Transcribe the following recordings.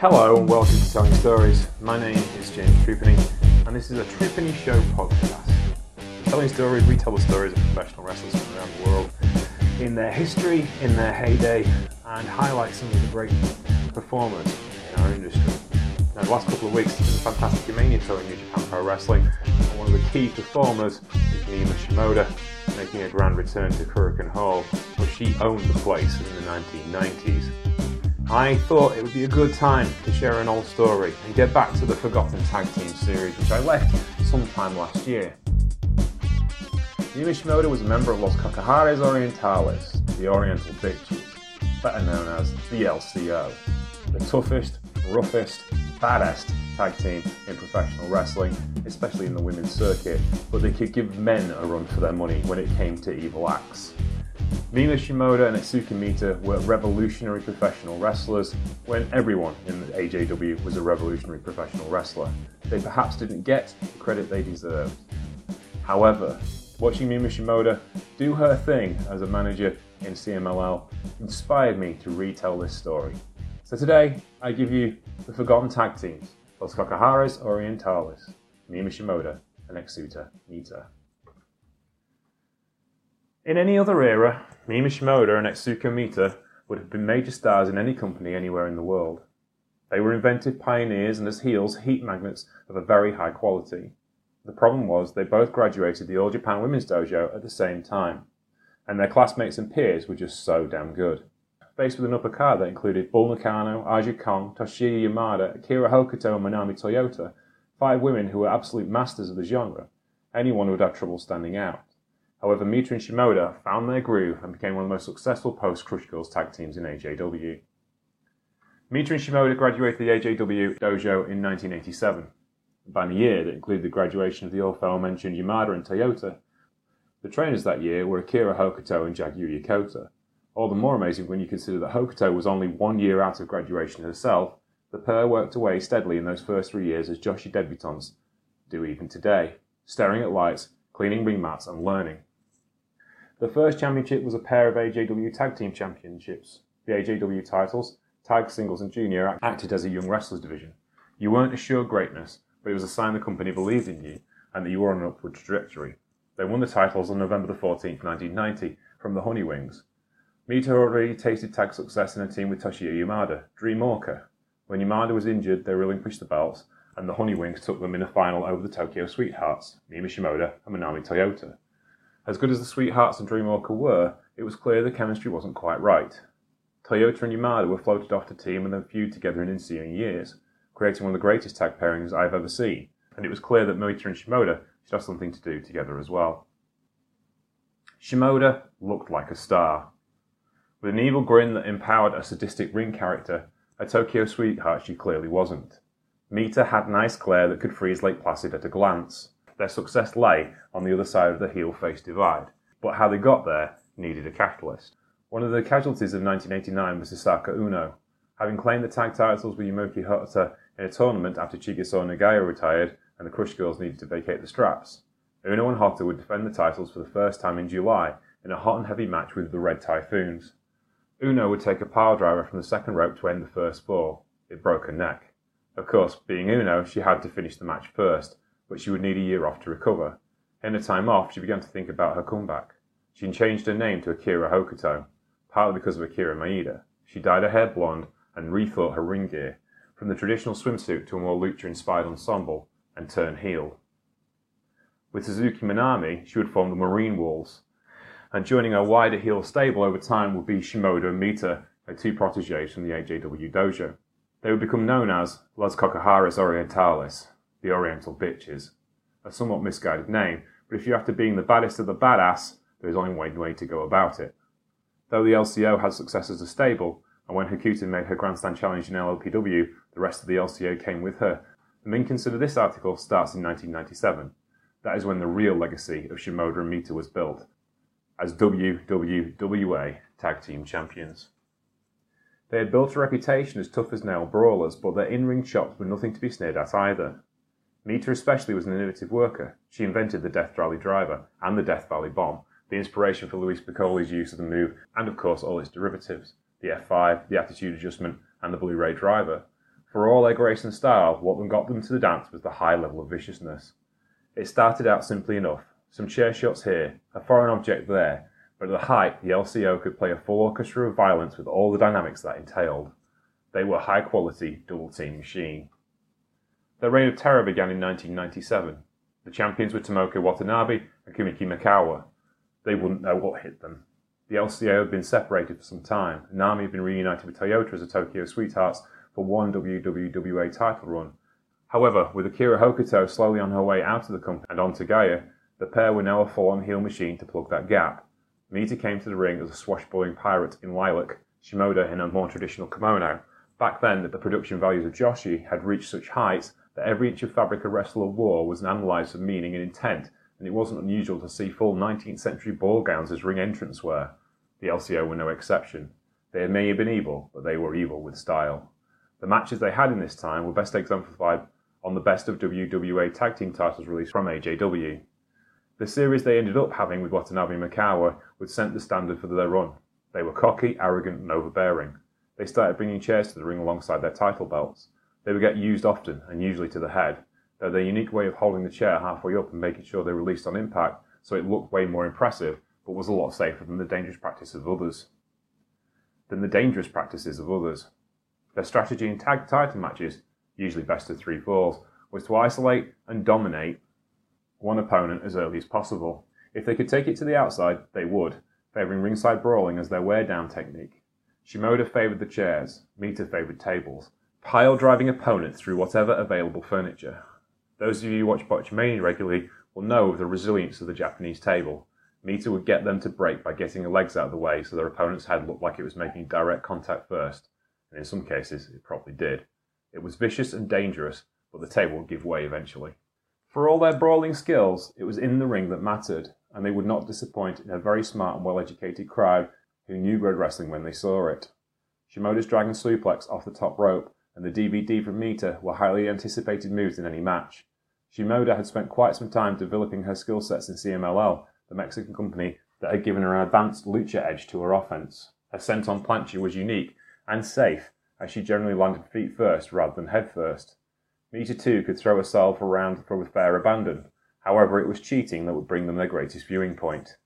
Hello and welcome to Telling Stories. My name is James Trupany and this is a Trupany Show podcast. Telling stories, we tell the stories of professional wrestlers from around the world in their history, in their heyday, and highlight some of the great performers in our industry. Now, the last couple of weeks, there's been a fantastic mania tour in New Japan Pro Wrestling, and one of the key performers is Mima Shimoda, making a grand return to Korakuen Hall, where she owned the place in the 1990s. I thought it would be a good time to share an old story and get back to the Forgotten Tag Team series, which I left sometime last year. Mima Shimoda was a member of Los Cachorras Orientales, the Oriental Bitches, better known as the LCO, the toughest, roughest, baddest tag team in professional wrestling, especially in the women's circuit, but they could give men a run for their money when it came to evil acts. Mima Shimoda and Etsuko Mita were revolutionary professional wrestlers when everyone in the AJW was a revolutionary professional wrestler. They perhaps didn't get the credit they deserved. However, watching Mima Shimoda do her thing as a manager in CMLL inspired me to retell this story. So today, I give you the forgotten tag teams, Los Cachorras Orientales, Mima Shimoda and Etsuko Mita. In any other era, Mima Shimoda and Etsuko Mita would have been major stars in any company anywhere in the world. They were inventive pioneers and as heels, heat magnets of a very high quality. The problem was they both graduated the All Japan Women's Dojo at the same time, and their classmates and peers were just so damn good. Faced with an upper card that included Bull Nakano, Aja Kong, Toshiyo Yamada, Akira Hokuto, and Manami Toyota, five women who were absolute masters of the genre, anyone would have trouble standing out. However, Mita and Shimoda found their groove and became one of the most successful post Crush Girls tag teams in AJW. Mita and Shimoda graduated the AJW dojo in 1987. About a year that included the graduation of the aforementioned Yamada and Toyota. The trainers that year were Akira Hokuto and Jaguar Yokota. All the more amazing when you consider that Hokuto was only one year out of graduation herself. The pair worked away steadily in those first three years as Joshi debutantes do even today, staring at lights, cleaning ring mats, and learning. The first championship was a pair of AJW Tag Team Championships. The AJW titles, Tag, Singles, and Junior, acted as a young wrestlers division. You weren't assured greatness, but it was a sign the company believed in you and that you were on an upward trajectory. They won the titles on November the 14th, 1990, from the Honey Wings. Mita already tasted tag success in a team with Toshiyo Yamada, Dream Orca. When Yamada was injured, they relinquished the belts, and the Honey Wings took them in a final over the Tokyo Sweethearts, Mima Shimoda and Manami Toyota. As good as the Sweethearts and Dream Orca were, it was clear the chemistry wasn't quite right. Toyota and Yamada were floated off the team and then feud together in ensuing years, creating one of the greatest tag pairings I've ever seen, and it was clear that Mita and Shimoda should have something to do together as well. Shimoda looked like a star. With an evil grin that empowered a sadistic ring character, a Tokyo sweetheart she clearly wasn't. Mita had nice glare that could freeze Lake Placid at a glance. Their success lay on the other side of the heel face divide, but how they got there needed a catalyst. One of the casualties of 1989 was Hisako Uno. Having claimed the tag titles with Yumiko Hotta in a tournament after Chigusa Nagayo retired and the Crush Girls needed to vacate the straps, Uno and Hotta would defend the titles for the first time in July in a hot and heavy match with the Red Typhoons. Uno would take a power driver from the second rope to end the first four. It broke her neck. Of course, being Uno, she had to finish the match first, but she would need a year off to recover. In the time off, she began to think about her comeback. She changed her name to Akira Hokuto, partly because of Akira Maeda. She dyed her hair blonde and rethought her ring gear, from the traditional swimsuit to a more lucha-inspired ensemble, and turned heel. With Suzuka Minami, she would form the Marine Wolves, and joining her wider heel stable over time would be Shimoda and Mita, her two proteges from the AJW dojo. They would become known as Las Cachorras Orientales, the Oriental Bitches. A somewhat misguided name, but if you're after being the baddest of the badass, there is only one way to go about it. Though the LCO had success as a stable, and when Hokuto made her grandstand challenge in LLPW, the rest of the LCO came with her, the main consider this article starts in 1997. That is when the real legacy of Shimoda and Mita was built, as WWWA Tag Team Champions. They had built a reputation as tough as nail brawlers, but their in ring chops were nothing to be sneered at either. Mita especially was an innovative worker. She invented the Death Valley driver and the Death Valley bomb, the inspiration for Luis Piccoli's use of the move, and of course all its derivatives, the F5, the attitude adjustment, and the Blu-ray driver. For all their grace and style, what got them to the dance was the high level of viciousness. It started out simply enough some chair shots here, a foreign object there, but at the height, the LCO could play a full orchestra of violence with all the dynamics that entailed. They were high quality, double team machine. Their reign of terror began in 1997. The champions were Tomoko Watanabe and Kumiko Maekawa. They wouldn't know what hit them. The LCO had been separated for some time, Mima had been reunited with Toyota as the Tokyo Sweethearts for one WWWA title run. However, with Akira Hokuto slowly on her way out of the company and onto GAEA, the pair were now a full-on heel machine to plug that gap. Mita came to the ring as a swashbuckling pirate in lilac, Shimoda in a more traditional kimono. Back then, the production values of Joshi had reached such heights that every inch of fabric a wrestler wore was analysed of meaning and intent, and it wasn't unusual to see full 19th century ball gowns as ring entrance wear. The LCO were no exception. They may have been evil, but they were evil with style. The matches they had in this time were best exemplified on the best of WWA tag team titles released from AJW. The series they ended up having with Watanabe and Maekawa would set the standard for their run. They were cocky, arrogant, and overbearing. They started bringing chairs to the ring alongside their title belts. They would get used often, and usually to the head, though their unique way of holding the chair halfway up and making sure they released on impact so it looked way more impressive but was a lot safer than the dangerous practices of others. Than the dangerous practices of others. Their strategy in tag title matches, usually best of three falls, was to isolate and dominate one opponent as early as possible. If they could take it to the outside, they would, favouring ringside brawling as their wear down technique. Shimoda favoured the chairs, Mita favoured tables, pile driving opponents through whatever available furniture. Those of you who watch Botchamania regularly will know of the resilience of the Japanese table, Mita would get them to break by getting their legs out of the way so their opponent's head looked like it was making direct contact first, and in some cases it probably did. It was vicious and dangerous, but the table would give way eventually. For all their brawling skills, it was in the ring that mattered, and they would not disappoint in a very smart and well educated crowd who knew road wrestling when they saw it. Shimoda's Dragon Suplex off the top rope and the DVD from Mita were highly anticipated moves in any match. Shimoda had spent quite some time developing her skill sets in CMLL the Mexican company that had given her an advanced lucha edge to her offense. Her senton plancha was unique and safe, as she generally landed feet first rather than head first. Mita too could throw herself around with fair abandon. However, it was cheating that would bring them their greatest viewing point.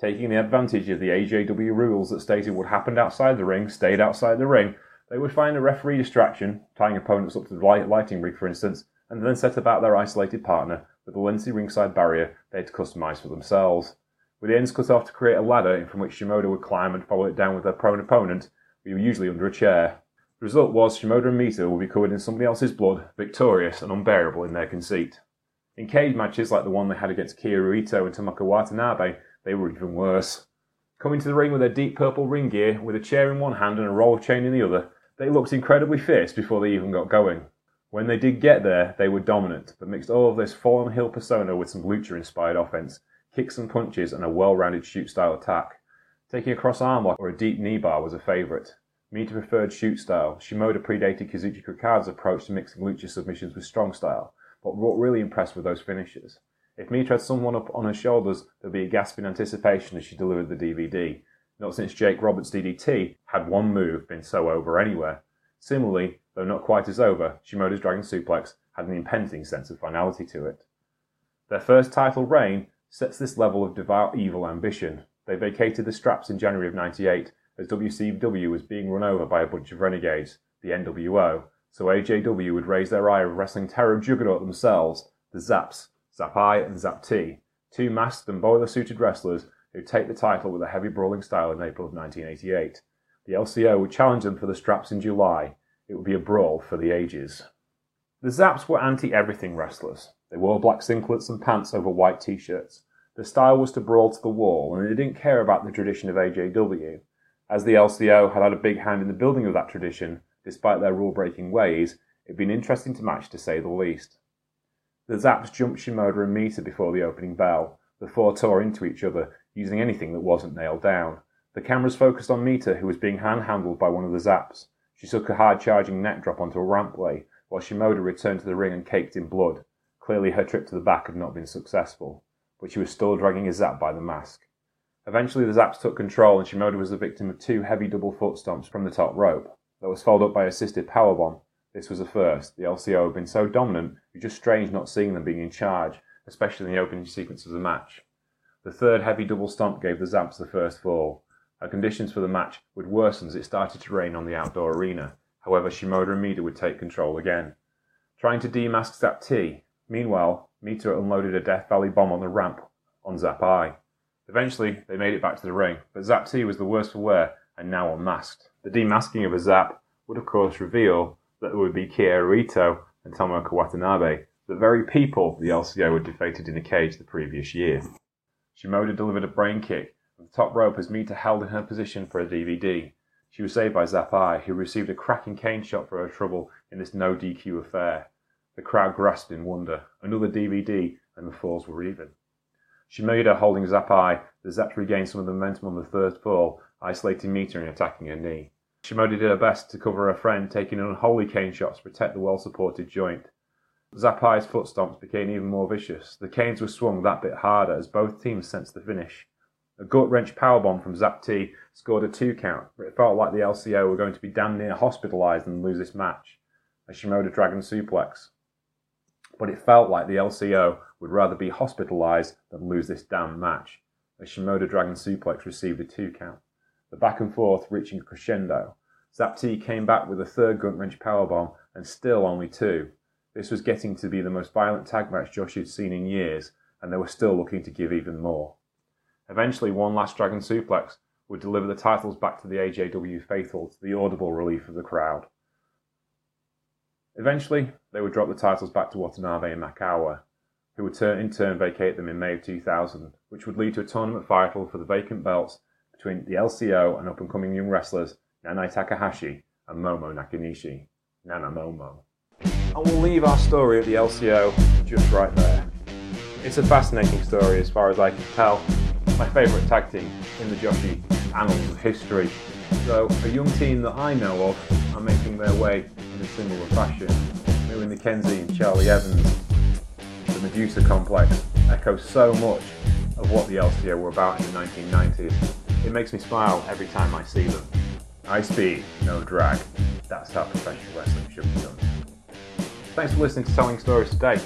Taking the advantage of the AJW rules that stated what happened outside the ring stayed outside the ring, they would find a referee distraction, tying opponents up to the lighting rig, for instance, and then set about their isolated partner with a lengthy ringside barrier they had to customise for themselves. With the ends cut off to create a ladder from which Shimoda would climb and follow it down with their prone opponent, we were usually under a chair. The result was Shimoda and Mita would be covered in somebody else's blood, victorious and unbearable in their conceit. In cage matches like the one they had against Kaoru Ito and Tomoko Watanabe, they were even worse. Coming to the ring with their deep purple ring gear, with a chair in one hand and a roll chain in the other, they looked incredibly fierce before they even got going. When they did get there, they were dominant, but mixed all of this fallen hill persona with some lucha inspired offense, kicks and punches, and a well rounded shoot style attack. Taking a cross arm lock or a deep knee bar was a favourite. Mita preferred shoot style. Shimoda predated Kazuchika Okada's approach to mixing lucha submissions with strong style, but what really impressed were those finishes. If Mita had someone up on her shoulders, there'd be a gasp in anticipation as she delivered the DVD. Not since Jake Roberts' DDT had one move been so over anywhere. Similarly, though not quite as over, Shimoda's Dragon Suplex had an impending sense of finality to it. Their first title reign sets this level of devout evil ambition. They vacated the straps in January of 98 as WCW was being run over by a bunch of renegades, the NWO, so AJW would raise their eye of wrestling terror juggernaut themselves, the Zaps, Zap I and Zap T, two masked and boiler suited wrestlers who take the title with a heavy brawling style in April of 1988. The LCO would challenge them for the straps in July. It would be a brawl for the ages. The Zaps were anti everything wrestlers. They wore black singlets and pants over white t shirts. The style was to brawl to the wall, and they didn't care about the tradition of AJW. As the LCO had had a big hand in the building of that tradition, despite their rule breaking ways, it'd been interesting to match to say the least. The Zaps jumped Shimoda and Mita before the opening bell. The four tore into each other, using anything that wasn't nailed down. The cameras focused on Mita, who was being handhandled by one of the Zaps. She took a hard charging neck drop onto a rampway, while Shimoda returned to the ring and caked in blood. Clearly her trip to the back had not been successful, but she was still dragging a Zap by the mask. Eventually the Zaps took control and Shimoda was the victim of two heavy double foot stomps from the top rope, that was followed up by assisted powerbomb. This was a first. The LCO had been so dominant, it was just strange not seeing them being in charge, especially in the opening sequence of the match. The third heavy double stomp gave the Zaps the first fall. Her conditions for the match would worsen as it started to rain on the outdoor arena. However, Shimoda and Mita would take control again. Trying to demask Zap T. Meanwhile, Mita unloaded a Death Valley bomb on the ramp on Zap I. Eventually, they made it back to the ring, but Zap T was the worst for wear and now unmasked. The demasking of a Zap would of course reveal that it would be Kaoru Ito and Tomoko Watanabe, the very people the LCO had defeated in a cage the previous year. Shimoda delivered a brain kick from the top rope as Mita held in her position for a DVD. She was saved by Zap I, who received a cracking cane shot for her trouble in this no DQ affair. The crowd grasped in wonder. Another DVD, and the falls were even. Shimoda holding Zap I, the Zaps regained some of the momentum on the third fall, isolating Mita and attacking her knee. Shimoda did her best to cover her friend, taking unholy cane shot to protect the well-supported joint. Zap I's foot stomps became even more vicious. The canes were swung that bit harder as both teams sensed the finish. A gut wrench powerbomb from Zap T scored a two count, but it felt like the LCO were going to be damn near hospitalised and lose this match. A Shimoda Dragon suplex. But it felt like the LCO would rather be hospitalised than lose this damn match. A Shimoda Dragon suplex received a two count. The back and forth reaching a crescendo. Zap T came back with a third gut wrench powerbomb and still only two. This was getting to be the most violent tag match Joshi had seen in years, and they were still looking to give even more. Eventually, one last Dragon Suplex would deliver the titles back to the AJW faithful to the audible relief of the crowd. Eventually, they would drop the titles back to Watanabe and Maekawa, who would turn, in turn vacate them in May of 2000, which would lead to a tournament final for the vacant belts between the LCO and up and coming young wrestlers Nanae Takahashi and Momoe Nakanishi. Nana Momo. And we'll leave our story at the LCO just right there. It's a fascinating story as far as I can tell. My favourite tag team in the Joshi annals of history. So, a young team that I know of are making their way in a similar fashion. Millie McKenzie and Charlie Evans, the Medusa complex, echo so much of what the LCO were about in the 1990s. It makes me smile every time I see them. High speed, no drag. That's how professional wrestling should be done. Thanks for listening to Telling Stories today.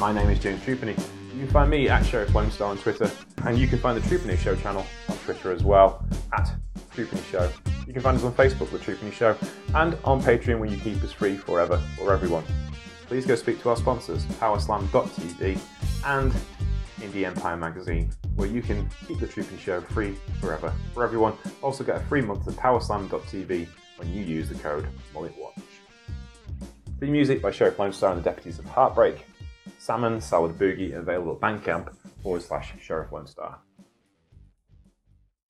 My name is James Trupany. You can find me at Sheriff Lone Star on Twitter, and you can find the Trupany Show channel on Twitter as well, at Trupany Show. You can find us on Facebook, The Trupany Show, and on Patreon where you keep us free forever for everyone. Please go speak to our sponsors, Powerslam.tv and Indie Empire Magazine, where you can keep The Trupany Show free forever for everyone. Also get a free month of Powerslam.tv when you use the code MulletWatch. The music by Sheriff Lone Star and the Deputies of Heartbreak. Salmon, Salad Boogie, available at Bandcamp forward slash Sheriff Lone Star.